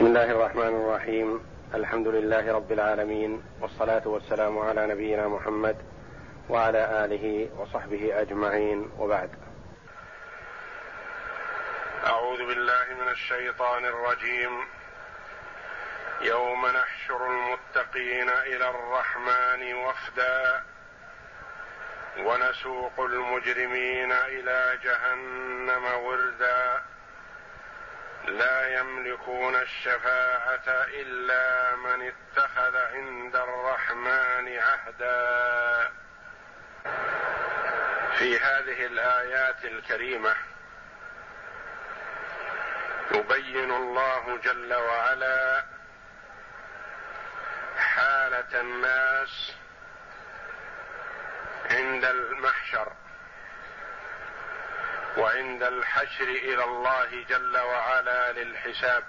بسم الله الرحمن الرحيم. الحمد لله رب العالمين والصلاة والسلام على نبينا محمد وعلى آله وصحبه أجمعين. وبعد. أعوذ بالله من الشيطان الرجيم. يوم نحشر المتقين إلى الرحمن وفدا. ونسوق المجرمين إلى جهنم وردا. لا يملكون الشفاعة إلا من اتخذ عند الرحمن عهدا. في هذه الآيات الكريمة يبين الله جل وعلا حالة الناس عند المحشر. وعند الحشر إلى الله جل وعلا للحساب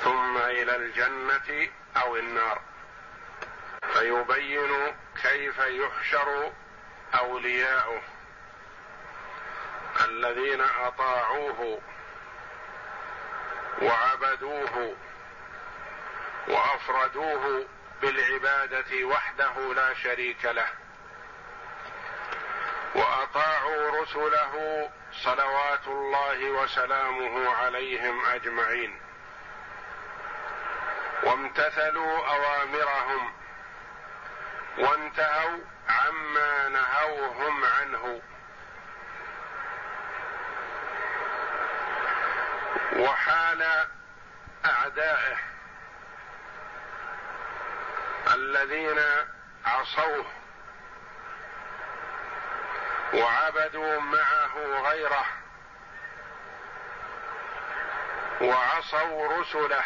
ثم إلى الجنة أو النار. فيبين كيف يحشر أولياؤه الذين أطاعوه وعبدوه وأفردوه بالعبادة وحده لا شريك له. وأطاعوا رسله صلوات الله وسلامه عليهم أجمعين. وامتثلوا أوامرهم وانتهوا عما نهوهم عنه. وحال أعدائه الذين عصوه وعبدوا معه غيره وعصوا رسله.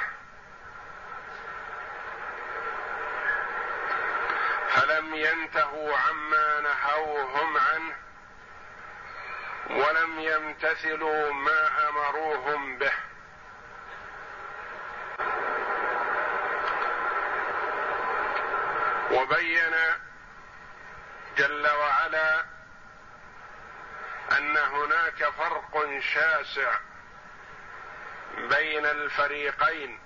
فلم ينتهوا عما نهوهم عنه ولم يمتثلوا ما أمروهم به. وبين جل وعلا أن هناك فرق شاسع بين الفريقين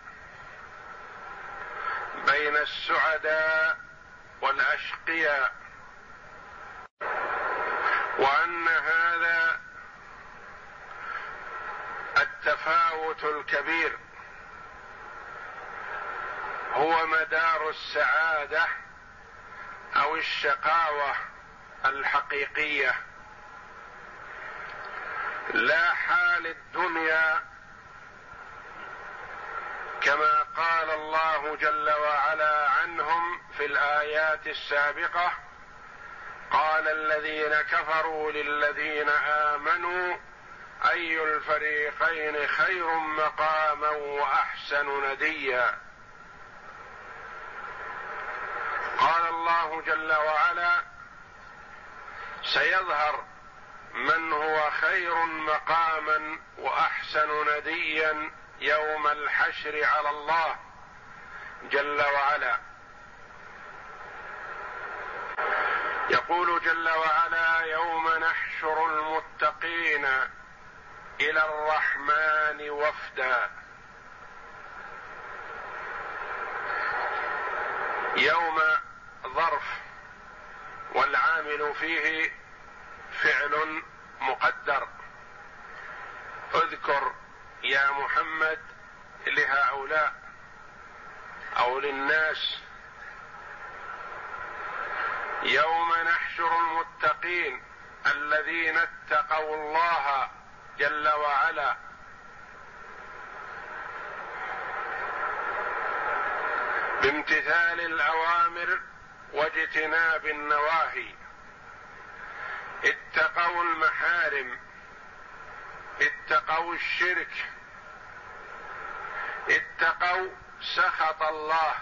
بين السعداء والأشقياء وأن هذا التفاوت الكبير هو مدار السعادة أو الشقاوة الحقيقية. لا حال الدنيا كما قال الله جل وعلا عنهم في الآيات السابقة. قال الذين كفروا للذين آمنوا أي الفريقين خير مقاما وأحسن نديا؟ قال الله جل وعلا سيظهر من هو خير مقاما وأحسن نديا يوم الحشر على الله جل وعلا. يقول جل وعلا يوم نحشر المتقين إلى الرحمن وفدا. يوم ظرف والعامل فيه فعل مقدر. اذكر يا محمد لهؤلاء أو للناس. يوم نحشر المتقين الذين اتقوا الله جل وعلا. بامتثال الأوامر واجتناب النواهي. اتقوا المحارم اتقوا الشرك اتقوا سخط الله.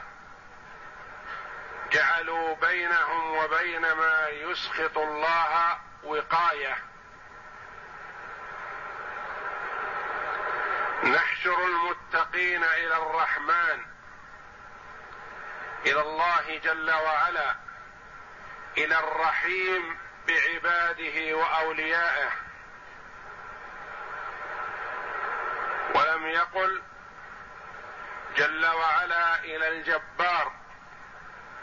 جعلوا بينهم وبين ما يسخط الله وقاية. نحشر المتقين إلى الرحمن إلى الله جل وعلا إلى الرحيم بعباده وأوليائه. ولم يقل جل وعلا إلى الجبار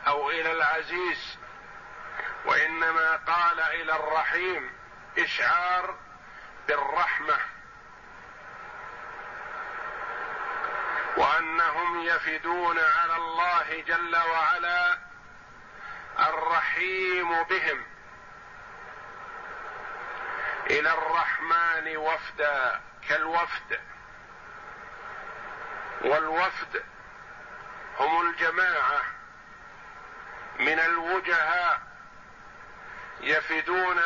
أو إلى العزيز وإنما قال إلى الرحيم إشعار بالرحمة. وأنهم يفدون على الله جل وعلا الرحيم بهم. إلى الرحمن وفدا كالوفد. والوفد هم الجماعة من الوجهاء يفدون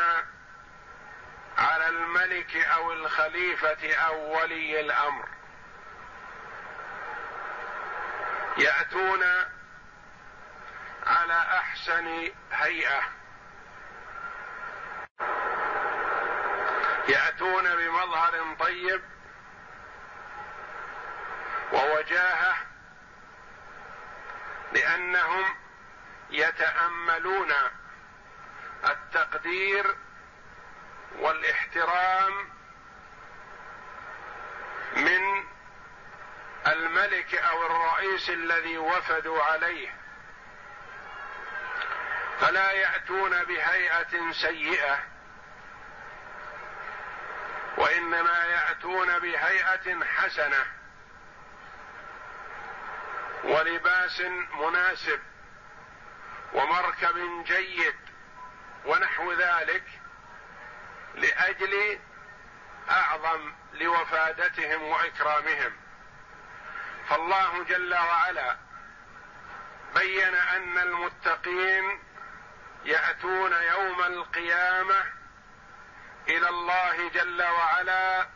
على الملك أو الخليفة أو ولي الأمر. يأتون على أحسن هيئة. يأتون بمظهر طيب ووجاهة لأنهم يتأملون التقدير والاحترام من الملك أو الرئيس الذي وفدوا عليه. فلا يأتون بهيئة سيئة. وإنما يأتون بهيئة حسنة ولباس مناسب ومركب جيد ونحو ذلك لأجل أعظم لوفادتهم وإكرامهم. فالله جل وعلا بين أن المتقين يأتون يوم القيامة إلى الله جل وعلا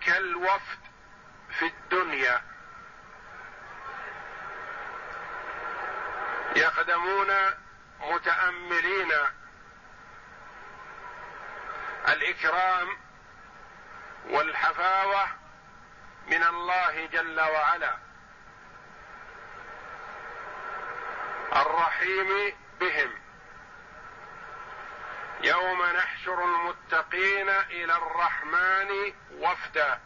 كالوفد في الدنيا. يقدمون متأملين. الإكرام والحفاوة من الله جل وعلا. الرحيم بهم. يوم نحشر المتقين إلى الرحمن وفدا.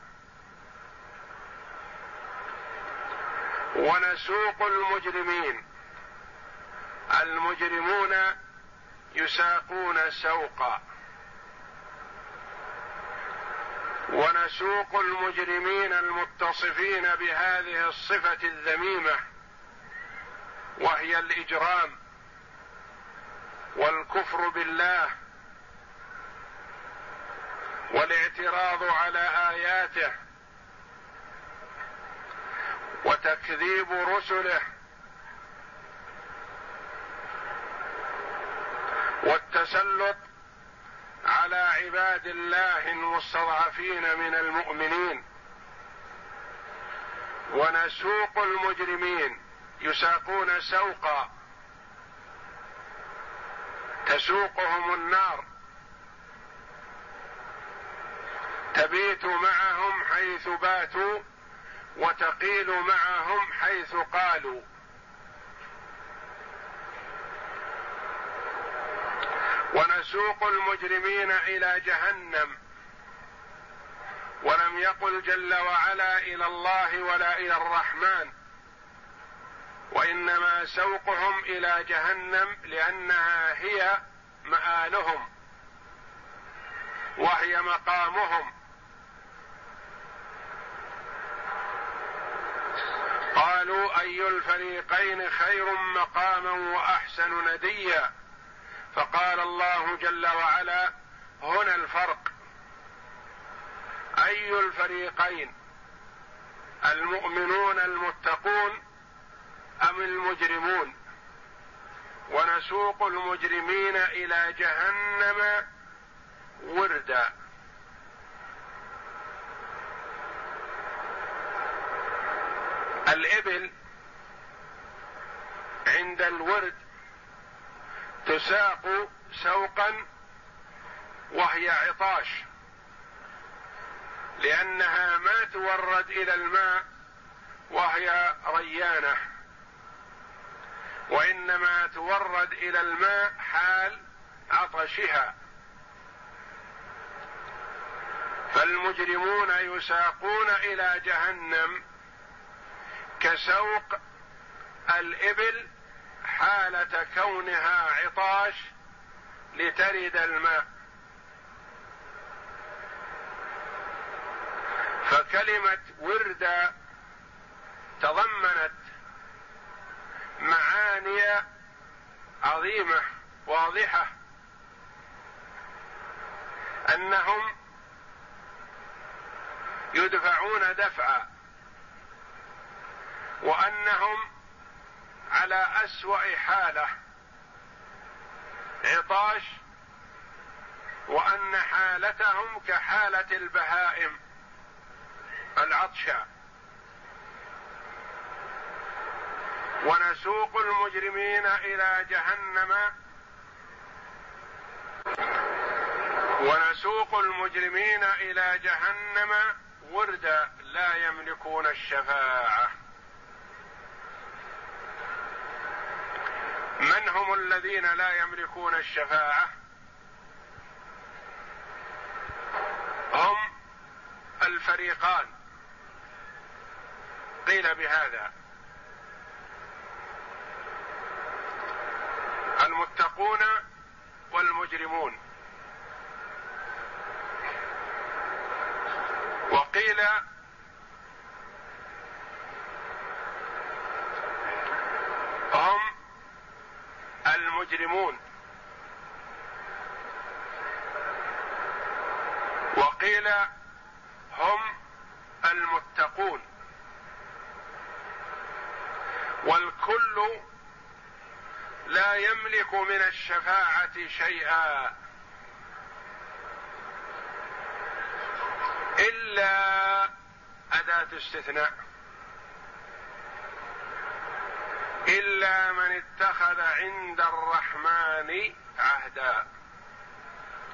ونسوق المجرمين. المجرمون يساقون سوقا. ونسوق المجرمين المتصفين بهذه الصفة الذميمة وهي الإجرام والكفر بالله والاعتراض على آياته وتكذيب رسله والتسلط على عباد الله المستضعفين من المؤمنين ونسوق المجرمين يساقون سوقا تسوقهم النار تبيت معهم حيث باتوا وتقيل معهم حيث قالوا. ونسوق المجرمين إلى جهنم. ولم يقل جل وعلا إلى الله ولا إلى الرحمن. وإنما سوقهم إلى جهنم لأنها هي مآلهم. وهي مقامهم. قالوا أي الفريقين خير مقاما وأحسن نديا؟ فقال الله جل وعلا هنا الفرق. أي الفريقين؟ المؤمنون المتقون أم المجرمون؟ ونسوق المجرمين إلى جهنم وردا. الإبل عند الورد تساق سوقا وهي عطاش لأنها ما تورد إلى الماء وهي ريانة وإنما تورد إلى الماء حال عطشها. فالمجرمون يساقون إلى جهنم كسوق الإبل حالة كونها عطاش لترد الماء. فكلمة ورد تضمنت معاني عظيمة واضحة. أنهم يدفعون دفعا وأنهم على أسوأ حالة. عطاش وأن حالتهم كحالة البهائم العطشى ونسوق المجرمين إلى جهنم. ونسوق المجرمين إلى جهنم وردا لا يملكون الشفاعة. من هم الذين لا يملكون الشفاعة؟ هم الفريقان. قيل بهذا. المتقون والمجرمون. وقيل هم المجرمون. وقيل هم المتقون. والكل لا يملك من الشفاعة شيئا إلا أداة استثناء. إلا من اتخذ عند الرحمن عهدا.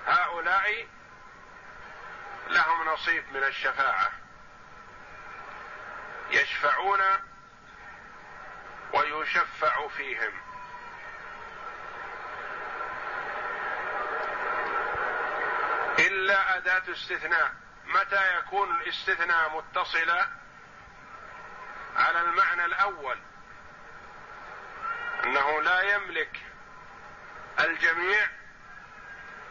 هؤلاء لهم نصيب من الشفاعة. يشفعون ويشفع فيهم. إلا أداة استثناء. متى يكون الاستثناء متصلا؟ على المعنى الأول. أنه لا يملك الجميع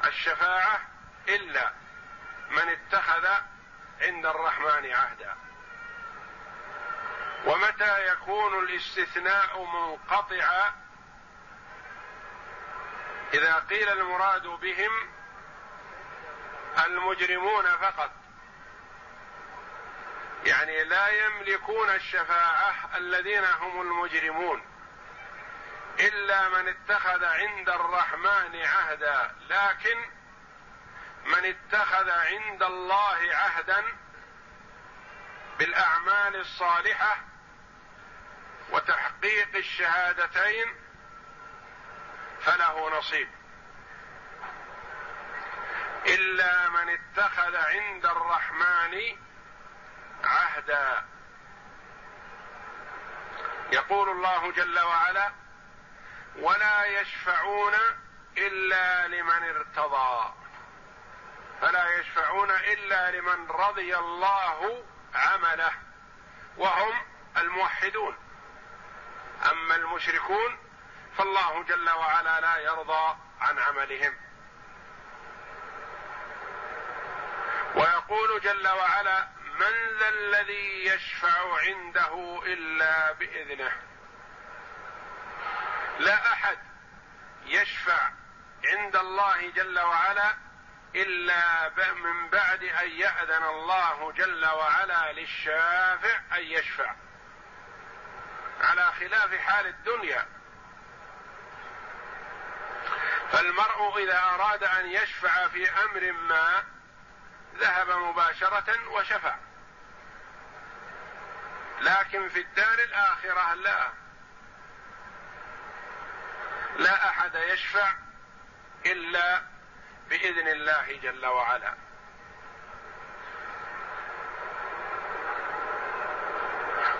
الشفاعة إلا من اتخذ عند الرحمن عهدا. ومتى يكون الاستثناء منقطعا؟ إذا قيل المراد بهم المجرمون فقط. يعني لا يملكون الشفاعة الذين هم المجرمون. إلا من اتخذ عند الرحمن عهدا. لكن من اتخذ عند الله عهدا بالأعمال الصالحة وتحقيق الشهادتين فله نصيب. إلا من اتخذ عند الرحمن عهدا. يقول الله جل وعلا ولا يشفعون إلا لمن ارتضى. فلا يشفعون إلا لمن رضي الله عمله. وهم الموحدون. أما المشركون فالله جل وعلا لا يرضى عن عملهم. ويقول جل وعلا من ذا الذي يشفع عنده إلا بإذنه؟ لا أحد يشفع عند الله جل وعلا إلا من بعد أن يأذن الله جل وعلا للشافع أن يشفع. على خلاف حال الدنيا. فالمرء إذا أراد أن يشفع في أمر ما ذهب مباشرة وشفع. لكن في الدار الآخرة لا. لا أحد يشفع إلا بإذن الله جل وعلا.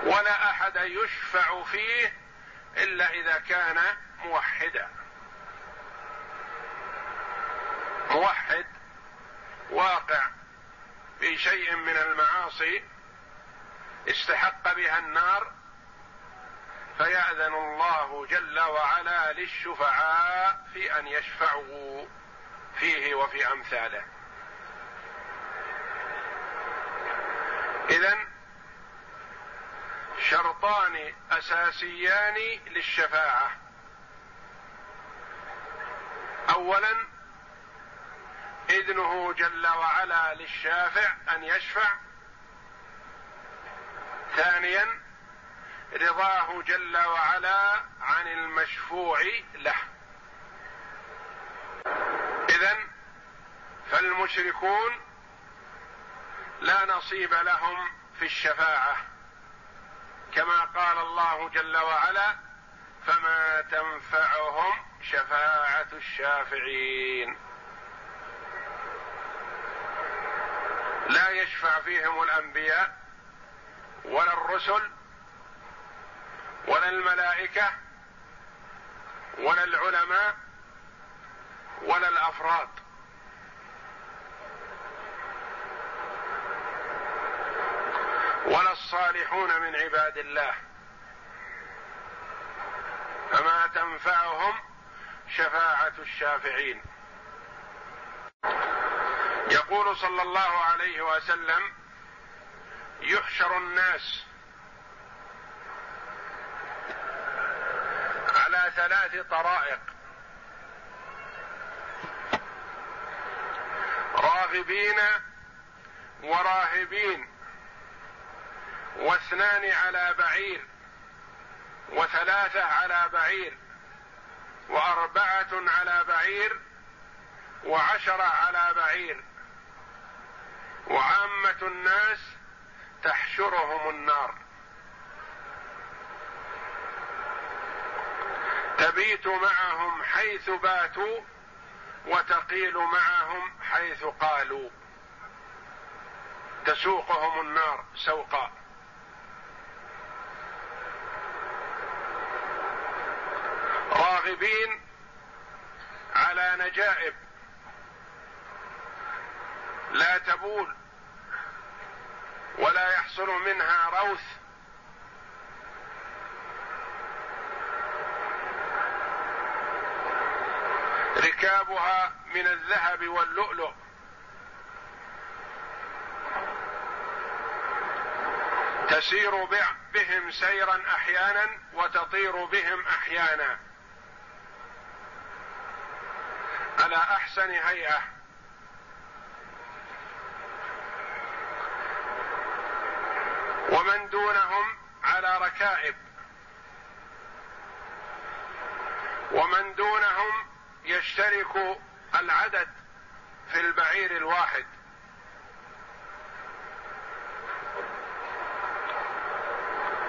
ولا أحد يشفع فيه إلا إذا كان موحدا. موحد واقع في شيء من المعاصي استحق بها النار فيأذن الله جل وعلا للشفعاء في أن يشفعوا فيه وفي أمثاله. إذا شرطان أساسيان للشفاعة. اولا إذنه جل وعلا للشافع أن يشفع. ثانيا رضاه جل وعلا عن المشفوع له. اذا فالمشركون لا نصيب لهم في الشفاعة. كما قال الله جل وعلا فما تنفعهم شفاعة الشافعين. لا يشفع فيهم الأنبياء ولا الرسل ولا الملائكة ولا العلماء ولا الأفراد. ولا الصالحون من عباد الله. فما تنفعهم شفاعة الشافعين. يقول صلى الله عليه وسلم يحشر الناس على ثلاث طرائق. راغبين وراهبين واثنان على بعير وثلاثة على بعير وأربعة على بعير وعشره على بعير. وعامة الناس تحشرهم النار. تبيت معهم حيث باتوا وتقيل معهم حيث قالوا. تسوقهم النار سوقا. راغبين على نجائب. لا تبول ولا يحصل منها روث. ركابها من الذهب واللؤلؤ. تسير بهم سيرا أحيانا وتطير بهم أحيانا. على أحسن هيئة. ومن دونهم على ركائب. ومن دونهم يشترك العدد في البعير الواحد.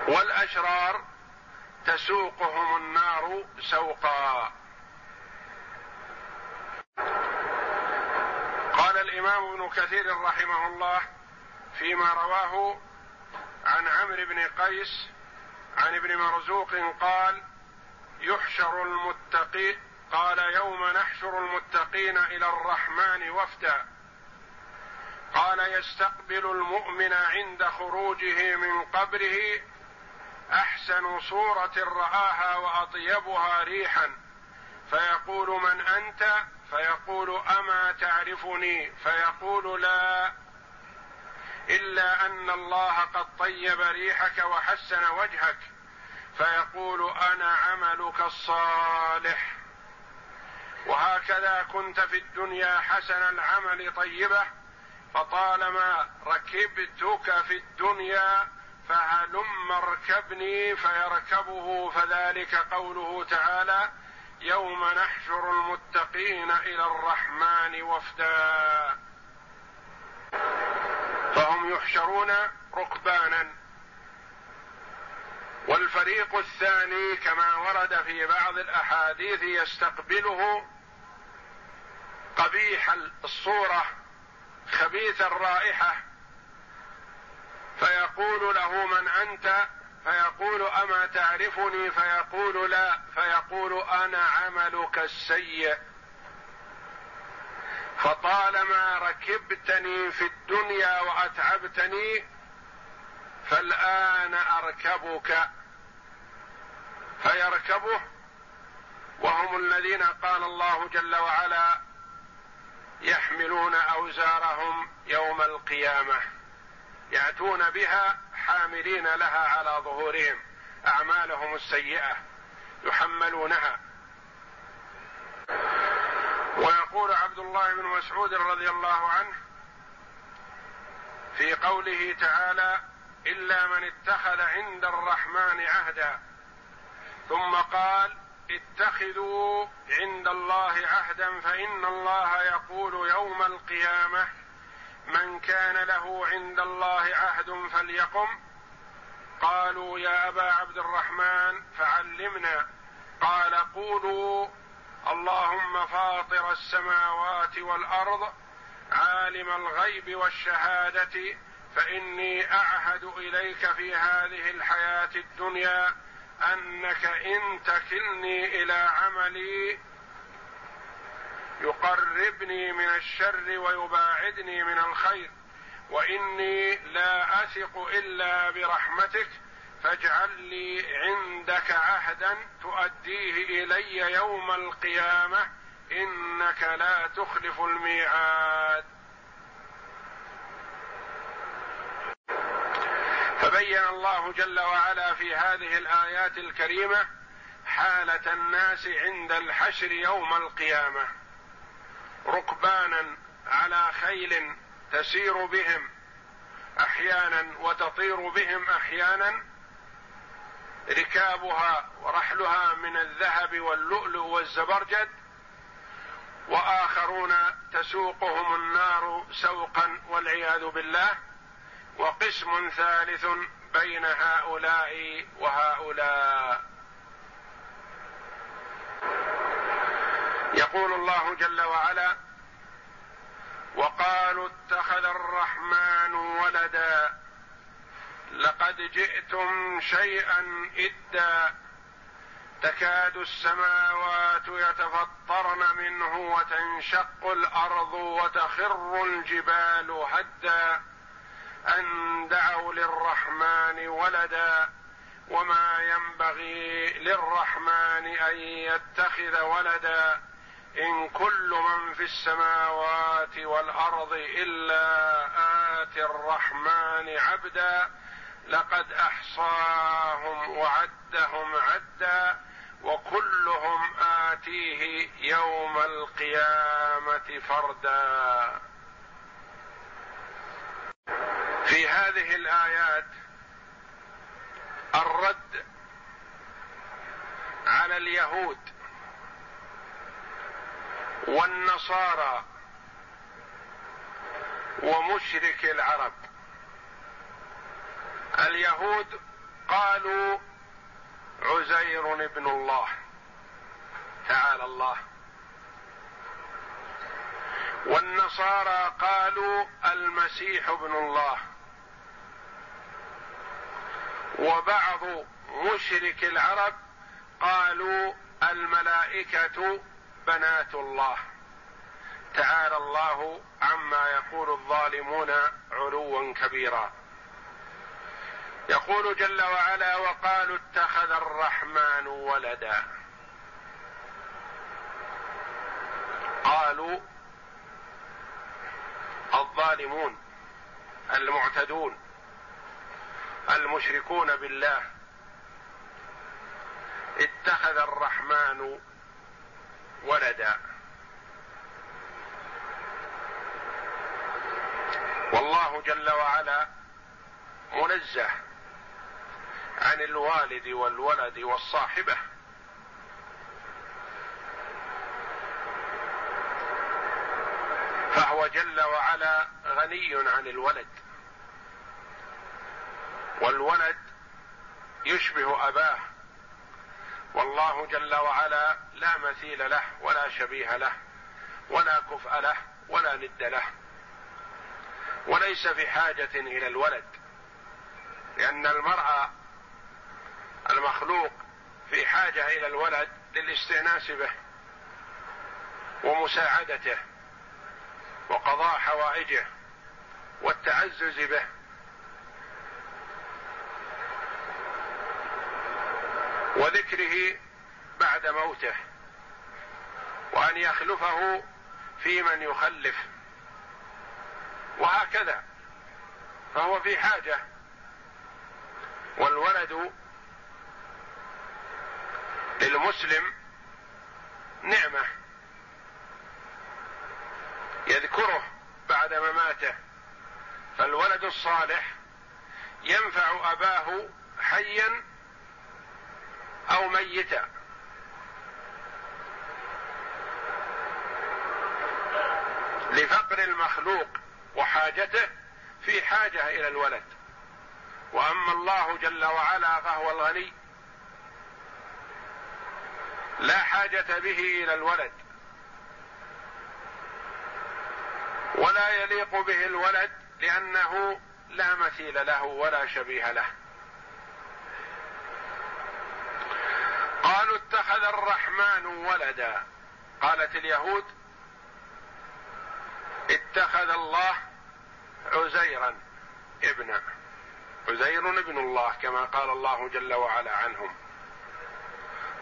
والأشرار تسوقهم النار سوقا. قال الإمام ابن كثير رحمه الله فيما رواه عن عمرو بن قيس عن ابن مرزوق قال يحشر المتقي قال يوم نحشر المتقين إلى الرحمن وفدا. قال يستقبل المؤمن عند خروجه من قبره أحسن صورة رآها وأطيبها ريحا. فيقول من أنت؟ فيقول أما تعرفني؟ فيقول لا. إلا أن الله قد طيب ريحك وحسن وجهك. فيقول أنا عملك الصالح. وهكذا كنت في الدنيا حسن العمل طيبة فطالما ركبتك في الدنيا فهلم اركبني فيركبه فذلك قوله تعالى يوم نحشر المتقين إلى الرحمن وفدا. فهم يحشرون ركبانا. والفريق الثاني كما ورد في بعض الأحاديث يستقبله قبيح الصورة خبيث الرائحة فيقول له من أنت؟ فيقول أما تعرفني؟ فيقول لا فيقول أنا عملك السيء. فطالما ركبتني في الدنيا وأتعبتني فالآن أركبك. فيركبه وهم الذين قال الله جل وعلا يحملون أوزارهم يوم القيامة. يأتون بها حاملين لها على ظهورهم. أعمالهم السيئة يحملونها. ويقول عبد الله بن مسعود رضي الله عنه في قوله تعالى إلا من اتخذ عند الرحمن عهدا. ثم قال اتخذوا عند الله عهدا فإن الله يقول يوم القيامة من كان له عند الله عهد فليقم. قالوا يا أبا عبد الرحمن فعلمنا. قال قولوا اللهم فاطر السماوات والأرض عالم الغيب والشهادة فإني أعهد إليك في هذه الحياة الدنيا أنك إن تكلني إلى عملي يقربني من الشر ويباعدني من الخير وإني لا أثق إلا برحمتك فاجعل لي عندك عهدا تؤديه إلي يوم القيامة إنك لا تخلف الميعاد. فبين الله جل وعلا في هذه الآيات الكريمة حالة الناس عند الحشر يوم القيامة. ركبانا على خيل تسير بهم أحيانا وتطير بهم أحيانا ركابها ورحلها من الذهب واللؤلؤ والزبرجد وآخرون تسوقهم النار سوقا والعياذ بالله. وقسم ثالث بين هؤلاء وهؤلاء. يقول الله جل وعلا وقالوا اتخذ الرحمن ولدا لقد جئتم شيئا إدا تكاد السماوات يتفطرن منه وتنشق الأرض وتخر الجبال هدا. أن دعوا للرحمن ولدا وما ينبغي للرحمن أن يتخذ ولدا إن كل من في السماوات والأرض إلا آتي الرحمن عبدا لقد أحصاهم وعدهم عدا وكلهم آتيه يوم القيامة فردا. في هذه الآيات الرد على اليهود والنصارى ومشرك العرب. اليهود قالوا عزير ابن الله. تعالى الله. والنصارى قالوا المسيح ابن الله. وبعض مشرك العرب قالوا الملائكة بنات الله. تعالى الله عما يقول الظالمون علوا كبيرا. يقول جل وعلا وقالوا اتخذ الرحمن ولدا. قالوا الظالمون المعتدون. المشركون بالله. اتخذ الرحمن ولدا. والله جل وعلا منزه عن الوالد والولد والصاحبة. فهو جل وعلا غني عن الولد. والولد يشبه أباه. والله جل وعلا لا مثيل له ولا شبيه له ولا كفء له ولا ند له. وليس في حاجة إلى الولد لأن المرء المخلوق في حاجة إلى الولد للاستئناس به ومساعدته وقضاء حوائجه والتعزز به. وذكره بعد موته وأن يخلفه في من يخلف. وهكذا فهو في حاجة. والولد للمسلم نعمة. يذكره بعد مماته. فالولد الصالح ينفع أباه حيا أو ميتا لفقر المخلوق وحاجته في حاجة إلى الولد. وأما الله جل وعلا فهو الغني. لا حاجة به إلى الولد. ولا يليق به الولد لأنه لا مثيل له ولا شبيه له. قالوا اتخذ الرحمن ولدا. قالت اليهود اتخذ الله عزيرا ابنا عزير ابن الله كما قال الله جل وعلا عنهم.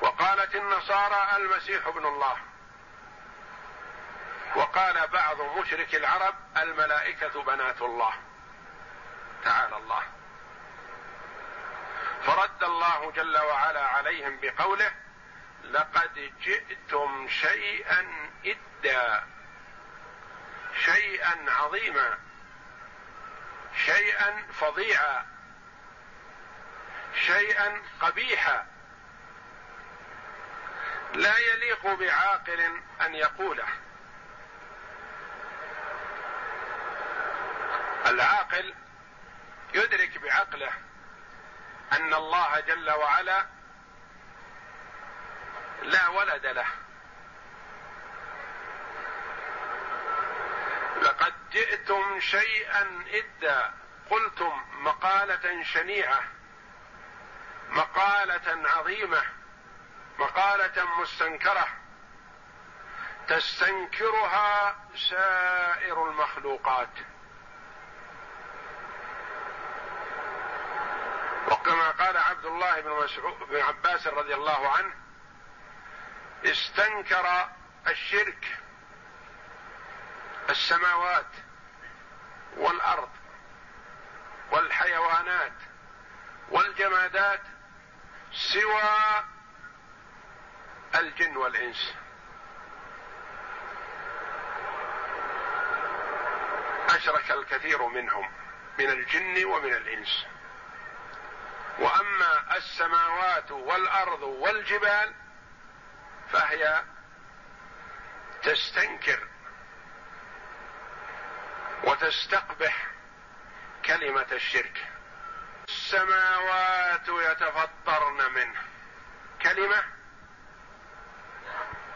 وقالت النصارى المسيح ابن الله. وقال بعض مشرك العرب الملائكة بنات الله. تعالى الله. فرد الله جل وعلا عليهم بقوله لقد جئتم شيئا إدا شيئا عظيما شيئا فظيعا شيئا قبيحا. لا يليق بعاقل أن يقوله. العاقل يدرك بعقله أن الله جل وعلا لا ولد له. لقد جئتم شيئا إدا قلتم مقالة شنيعة مقالة عظيمة مقالة مستنكرة تستنكرها سائر المخلوقات. وكما قال عبد الله بن مسعود بن عباس رضي الله عنه استنكر الشرك السماوات والأرض والحيوانات والجمادات سوى الجن والإنس. أشرك الكثير منهم من الجن ومن الإنس. وأما السماوات والأرض والجبال فهي تستنكر وتستقبح كلمة الشرك. السماوات يتفطرن منه. كلمة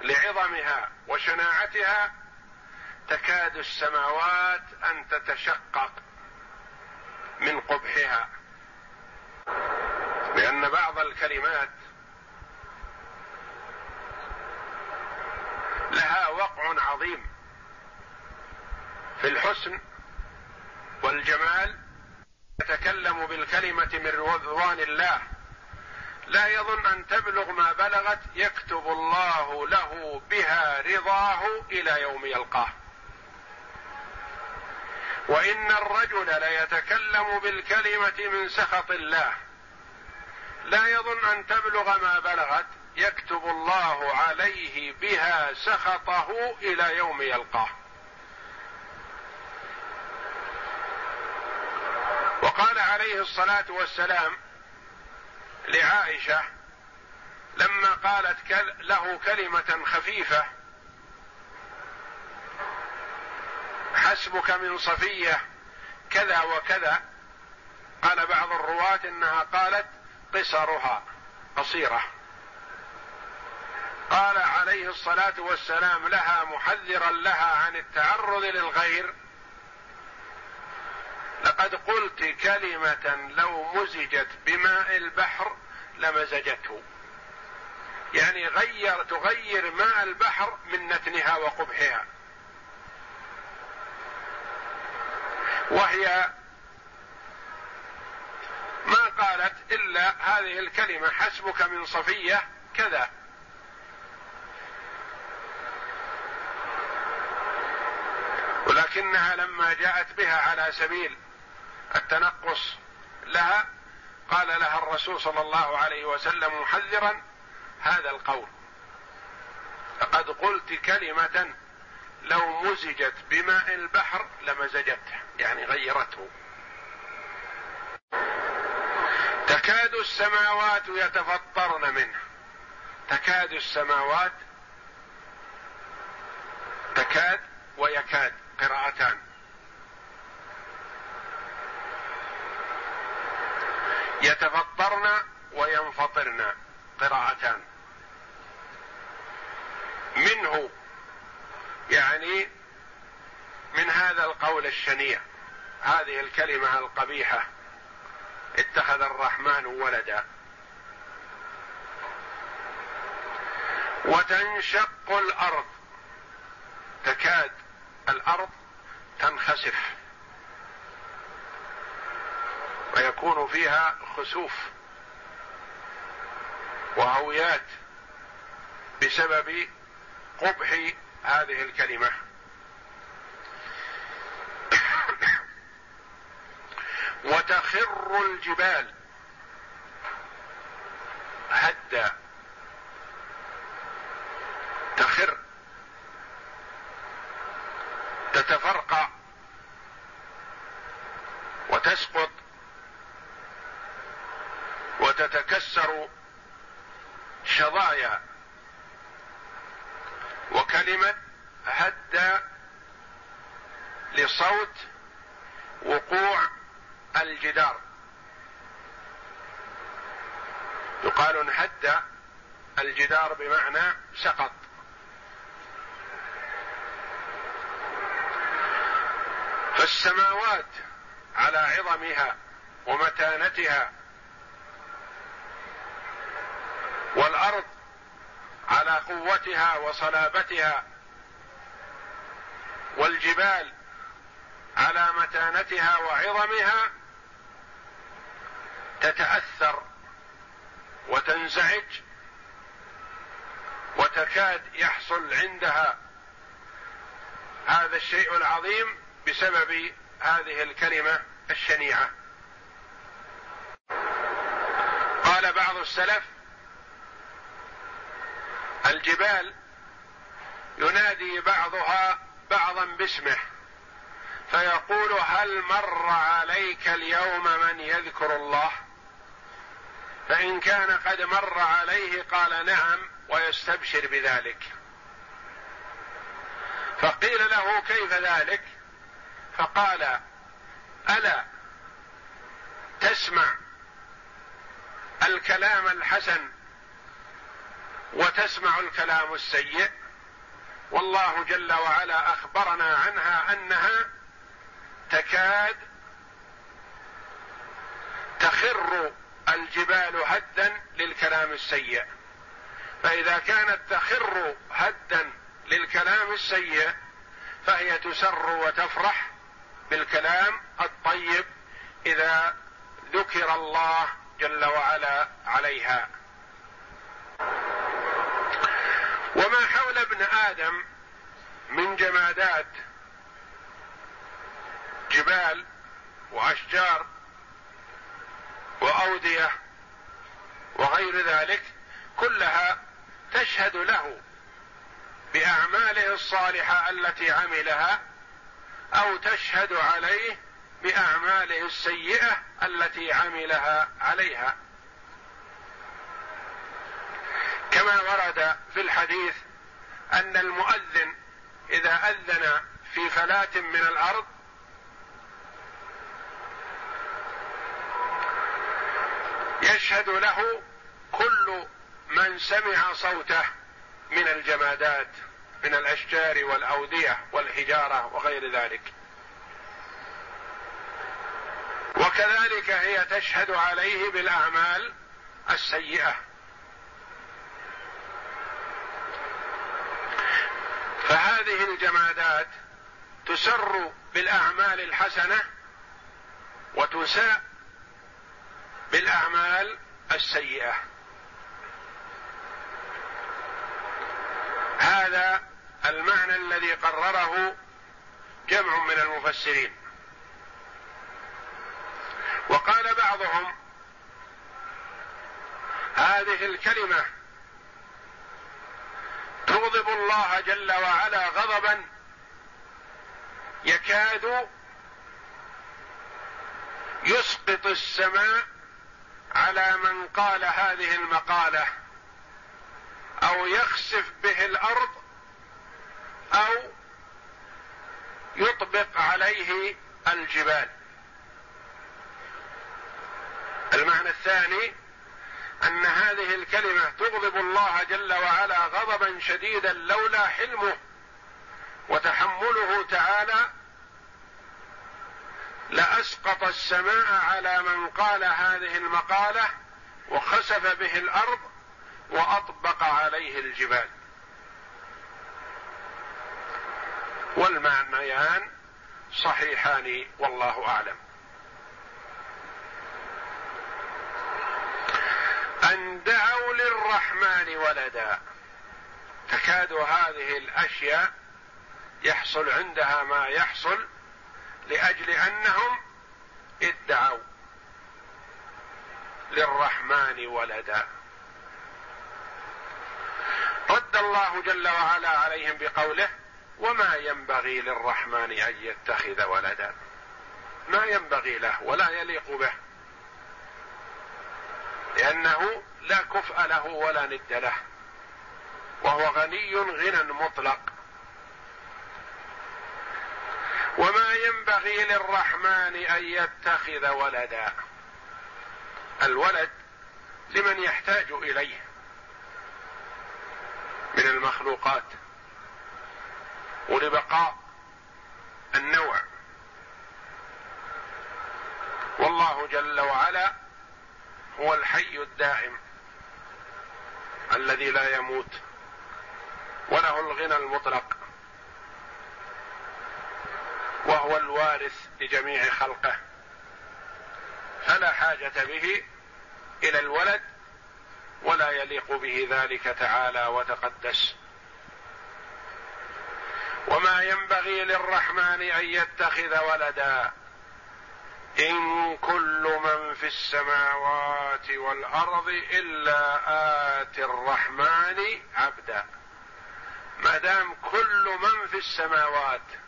لعظمها وشناعتها تكاد السماوات أن تتشقق من قبحها. لأن بعض الكلمات لها وقع عظيم في الحسن والجمال. يتكلم بالكلمة من رضوان الله. لا يظن أن تبلغ ما بلغت يكتب الله له بها رضاه إلى يوم يلقاه. وإن الرجل ليتكلم بالكلمة من سخط الله. لا يظن أن تبلغ ما بلغت يكتب الله عليه بها سخطه إلى يوم يلقاه. وقال عليه الصلاة والسلام لعائشة لما قالت له كلمة خفيفة حسبك من صفية كذا وكذا. قال بعض الرواة إنها قالت قصرها قصيرة. قال عليه الصلاة والسلام لها محذرا لها عن التعرض للغير. لقد قلت كلمة لو مزجت بماء البحر لمزجته. يعني غير تغير ماء البحر من نتنها وقبحها. وهي قالت إلا هذه الكلمة حسبك من صفية كذا. ولكنها لما جاءت بها على سبيل التنقص لها قال لها الرسول صلى الله عليه وسلم محذرا هذا القول. لقد قلت كلمة لو مزجت بماء البحر لمزجته يعني غيرته. تكاد السماوات يتفطرن منه. تكاد السماوات تكاد ويكاد قراءتان. يتفطرن وينفطرن قراءتان. منه يعني من هذا القول الشنيع. هذه الكلمة القبيحة. اتخذ الرحمن ولدا. وتنشق الأرض. تكاد الأرض تنخسف. ويكون فيها خسوف. وهويات بسبب قبح هذه الكلمة. وتخر الجبال. هدا تخر. تتفرقع. وتسقط. وتتكسر شظايا. وكلمة هد لصوت وقوع الجدار. يقال انهد الجدار بمعنى سقط. فالسماوات على عظمها ومتانتها والأرض على قوتها وصلابتها والجبال على متانتها وعظمها تتأثر وتنزعج وتكاد يحصل عندها هذا الشيء العظيم بسبب هذه الكلمة الشنيعة. قال بعض السلف الجبال ينادي بعضها بعضا باسمه فيقول هل مر عليك اليوم من يذكر الله؟ فإن كان قد مر عليه قال نعم ويستبشر بذلك. فقيل له كيف ذلك؟ فقال ألا تسمع الكلام الحسن وتسمع الكلام السيء. والله جل وعلا أخبرنا عنها أنها تكاد تخر الجبال هدا للكلام السيء. فإذا كانت تخر هدا للكلام السيء فهي تسر وتفرح بالكلام الطيب إذا ذكر الله جل وعلا عليها. وما حول ابن آدم من جمادات جبال وأشجار وأودية وغير ذلك كلها تشهد له بأعماله الصالحة التي عملها أو تشهد عليه بأعماله السيئة التي عملها عليها. كما ورد في الحديث أن المؤذن إذا أذن في فلاة من الأرض يشهد له كل من سمع صوته من الجمادات من الأشجار والأودية والحجارة وغير ذلك. وكذلك هي تشهد عليه بالأعمال السيئة. فهذه الجمادات تسر بالأعمال الحسنة وتساء بالأعمال السيئة. هذا المعنى الذي قرره جمع من المفسرين. وقال بعضهم هذه الكلمة تغضب الله جل وعلا غضبا يكاد يسقط السماء على من قال هذه المقالة أو يخسف به الأرض أو يطبق عليه الجبال. المعنى الثاني أن هذه الكلمة تغضب الله جل وعلا غضبا شديدا لولا حلمه وتحمله تعالى لأسقط السماء على من قال هذه المقالة وخسف به الأرض وأطبق عليه الجبال. والمعنيان صحيحان والله أعلم. أن دعوا للرحمن ولدا. تكاد هذه الأشياء يحصل عندها ما يحصل لأجل أنهم ادعوا للرحمن ولدا. رد الله جل وعلا عليهم بقوله وما ينبغي للرحمن أن يتخذ ولدا. ما ينبغي له ولا يليق به. لأنه لا كفء له ولا ند له. وهو غني غنى مطلق وما ينبغي للرحمن أن يتخذ ولدا. الولد لمن يحتاج إليه من المخلوقات ولبقاء النوع. والله جل وعلا هو الحي الدائم الذي لا يموت وله الغنى المطلق. وهو الوارث لجميع خلقه. فلا حاجة به إلى الولد ولا يليق به ذلك تعالى وتقدس. وما ينبغي للرحمن أن يتخذ ولدا إن كل من في السماوات والأرض إلا اتي الرحمن عبدا. ما دام كل من في السماوات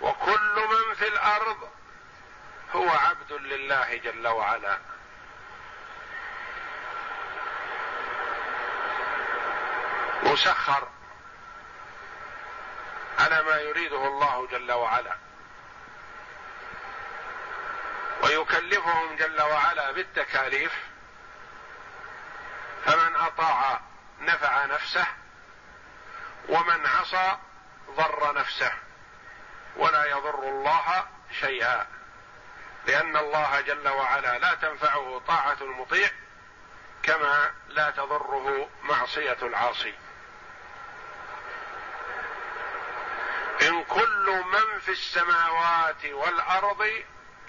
وكل من في الأرض هو عبد لله جل وعلا. مسخر على ما يريده الله جل وعلا. ويكلفهم جل وعلا بالتكاليف. فمن أطاع نفع نفسه ومن عصى ضر نفسه. ولا يضر الله شيئا. لأن الله جل وعلا لا تنفعه طاعة المطيع كما لا تضره معصية العاصي. إن كل من في السماوات والأرض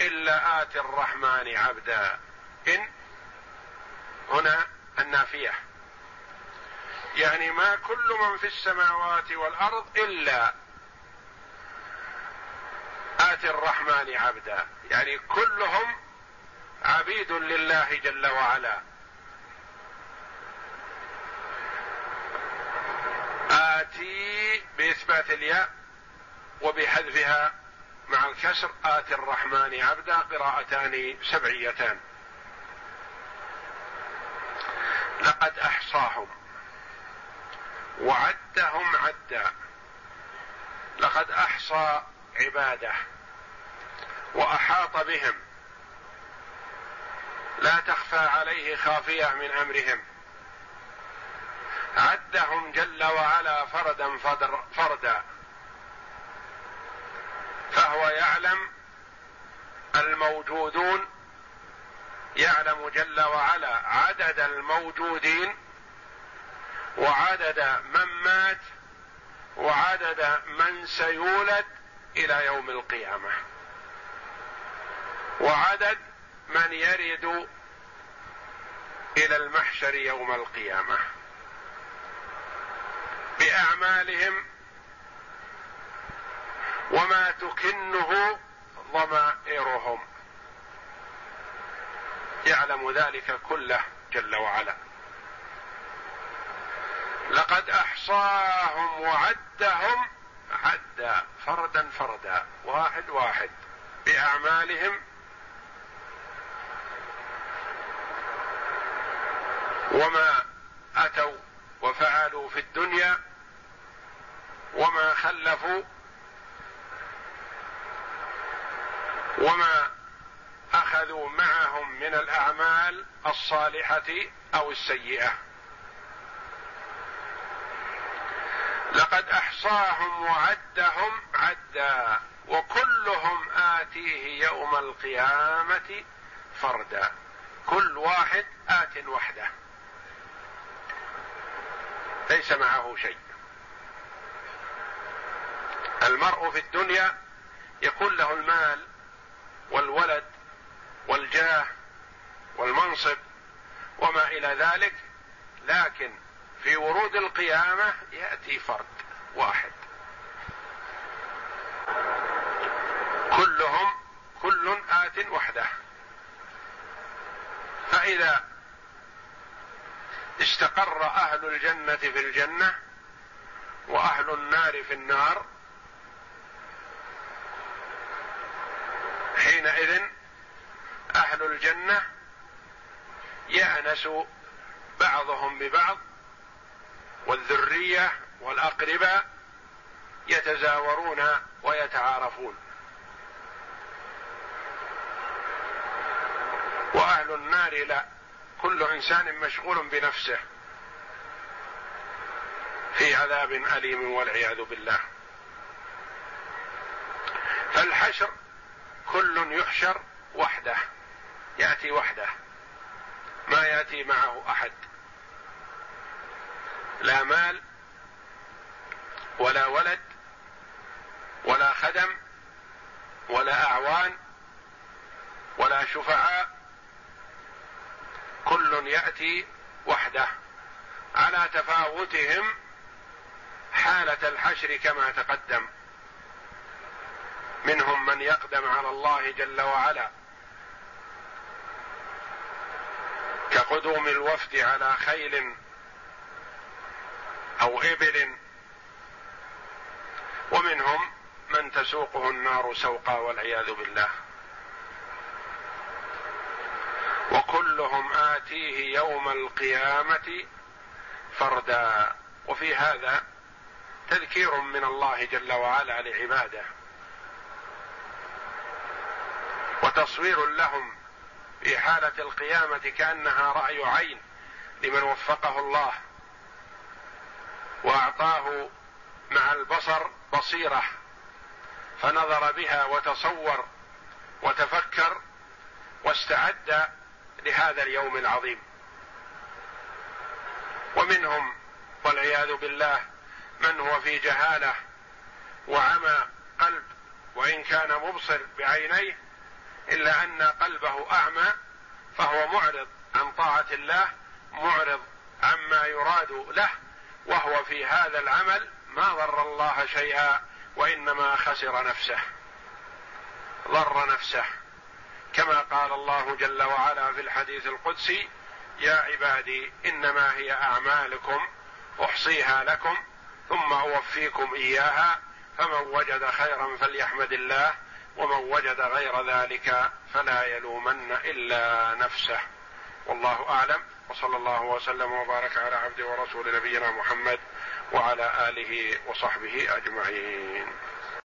إلا آتي الرحمن عبدا. إن هنا النافية. يعني ما كل من في السماوات والأرض إلا الرحمن عبدا. يعني كلهم عبيد لله جل وعلا. آتي بإثبات الياء وبحذفها مع الكسر آتي الرحمن عبدا قراءتان سبعيتان. لقد أحصاهم وعدهم عدا. لقد أحصى عباده. وأحاط بهم. لا تخفى عليه خافية من أمرهم. عدهم جل وعلا فردا فردا. فهو يعلم الموجودون يعلم جل وعلا عدد الموجودين وعدد من مات وعدد من سيولد إلى يوم القيامة. وعدد من يرد إلى المحشر يوم القيامة. بأعمالهم وما تكنه ضمائرهم. يعلم ذلك كله جل وعلا. لقد أحصاهم وعدهم عدا فردا فردا واحد واحد. بأعمالهم وما أتوا وفعلوا في الدنيا وما خلفوا وما أخذوا معهم من الأعمال الصالحة أو السيئة. لقد أحصاهم وعدهم عدا وكلهم آتيه يوم القيامة فردا. كل واحد آت وحده. ليس معه شيء. المرء في الدنيا يكون له المال والولد والجاه والمنصب وما إلى ذلك لكن في ورود القيامة يأتي فرد واحد. كلهم كل آت وحده. فإذا استقر أهل الجنة في الجنة وأهل النار في النار حينئذ أهل الجنة يأنس بعضهم ببعض والذرية والأقرباء يتزاورون ويتعارفون وأهل النار لا كل إنسان مشغول بنفسه في عذاب أليم والعياذ بالله. فالحشر كل يحشر وحده يأتي وحده ما يأتي معه أحد. لا مال ولا ولد ولا خدم ولا أعوان ولا شفعاء كل يأتي وحده على تفاوتهم حالة الحشر كما تقدم. منهم من يقدم على الله جل وعلا كقدوم الوفد على خيل أو إبل. ومنهم من تسوقه النار سوقا والعياذ بالله. وكلهم آتيه يوم القيامة فردا. وفي هذا تذكير من الله جل وعلا لعباده. وتصوير لهم في حالة القيامة كأنها رأي عين لمن وفقه الله. وأعطاه مع البصر بصيرة. فنظر بها وتصور وتفكر واستعد لهذا اليوم العظيم. ومنهم والعياذ بالله من هو في جهالة وعمى قلب وإن كان مبصر بعينيه إلا أن قلبه أعمى فهو معرض عن طاعة الله معرض عما يراد له وهو في هذا العمل ما ضر الله شيئا وإنما خسر نفسه. ضر نفسه. كما قال الله جل وعلا في الحديث القدسي يا عبادي إنما هي أعمالكم أحصيها لكم ثم أوفيكم إياها فمن وجد خيرا فليحمد الله ومن وجد غير ذلك فلا يلومن إلا نفسه. والله أعلم وصلى الله وسلم وبارك على عبده ورسول نبينا محمد وعلى آله وصحبه أجمعين.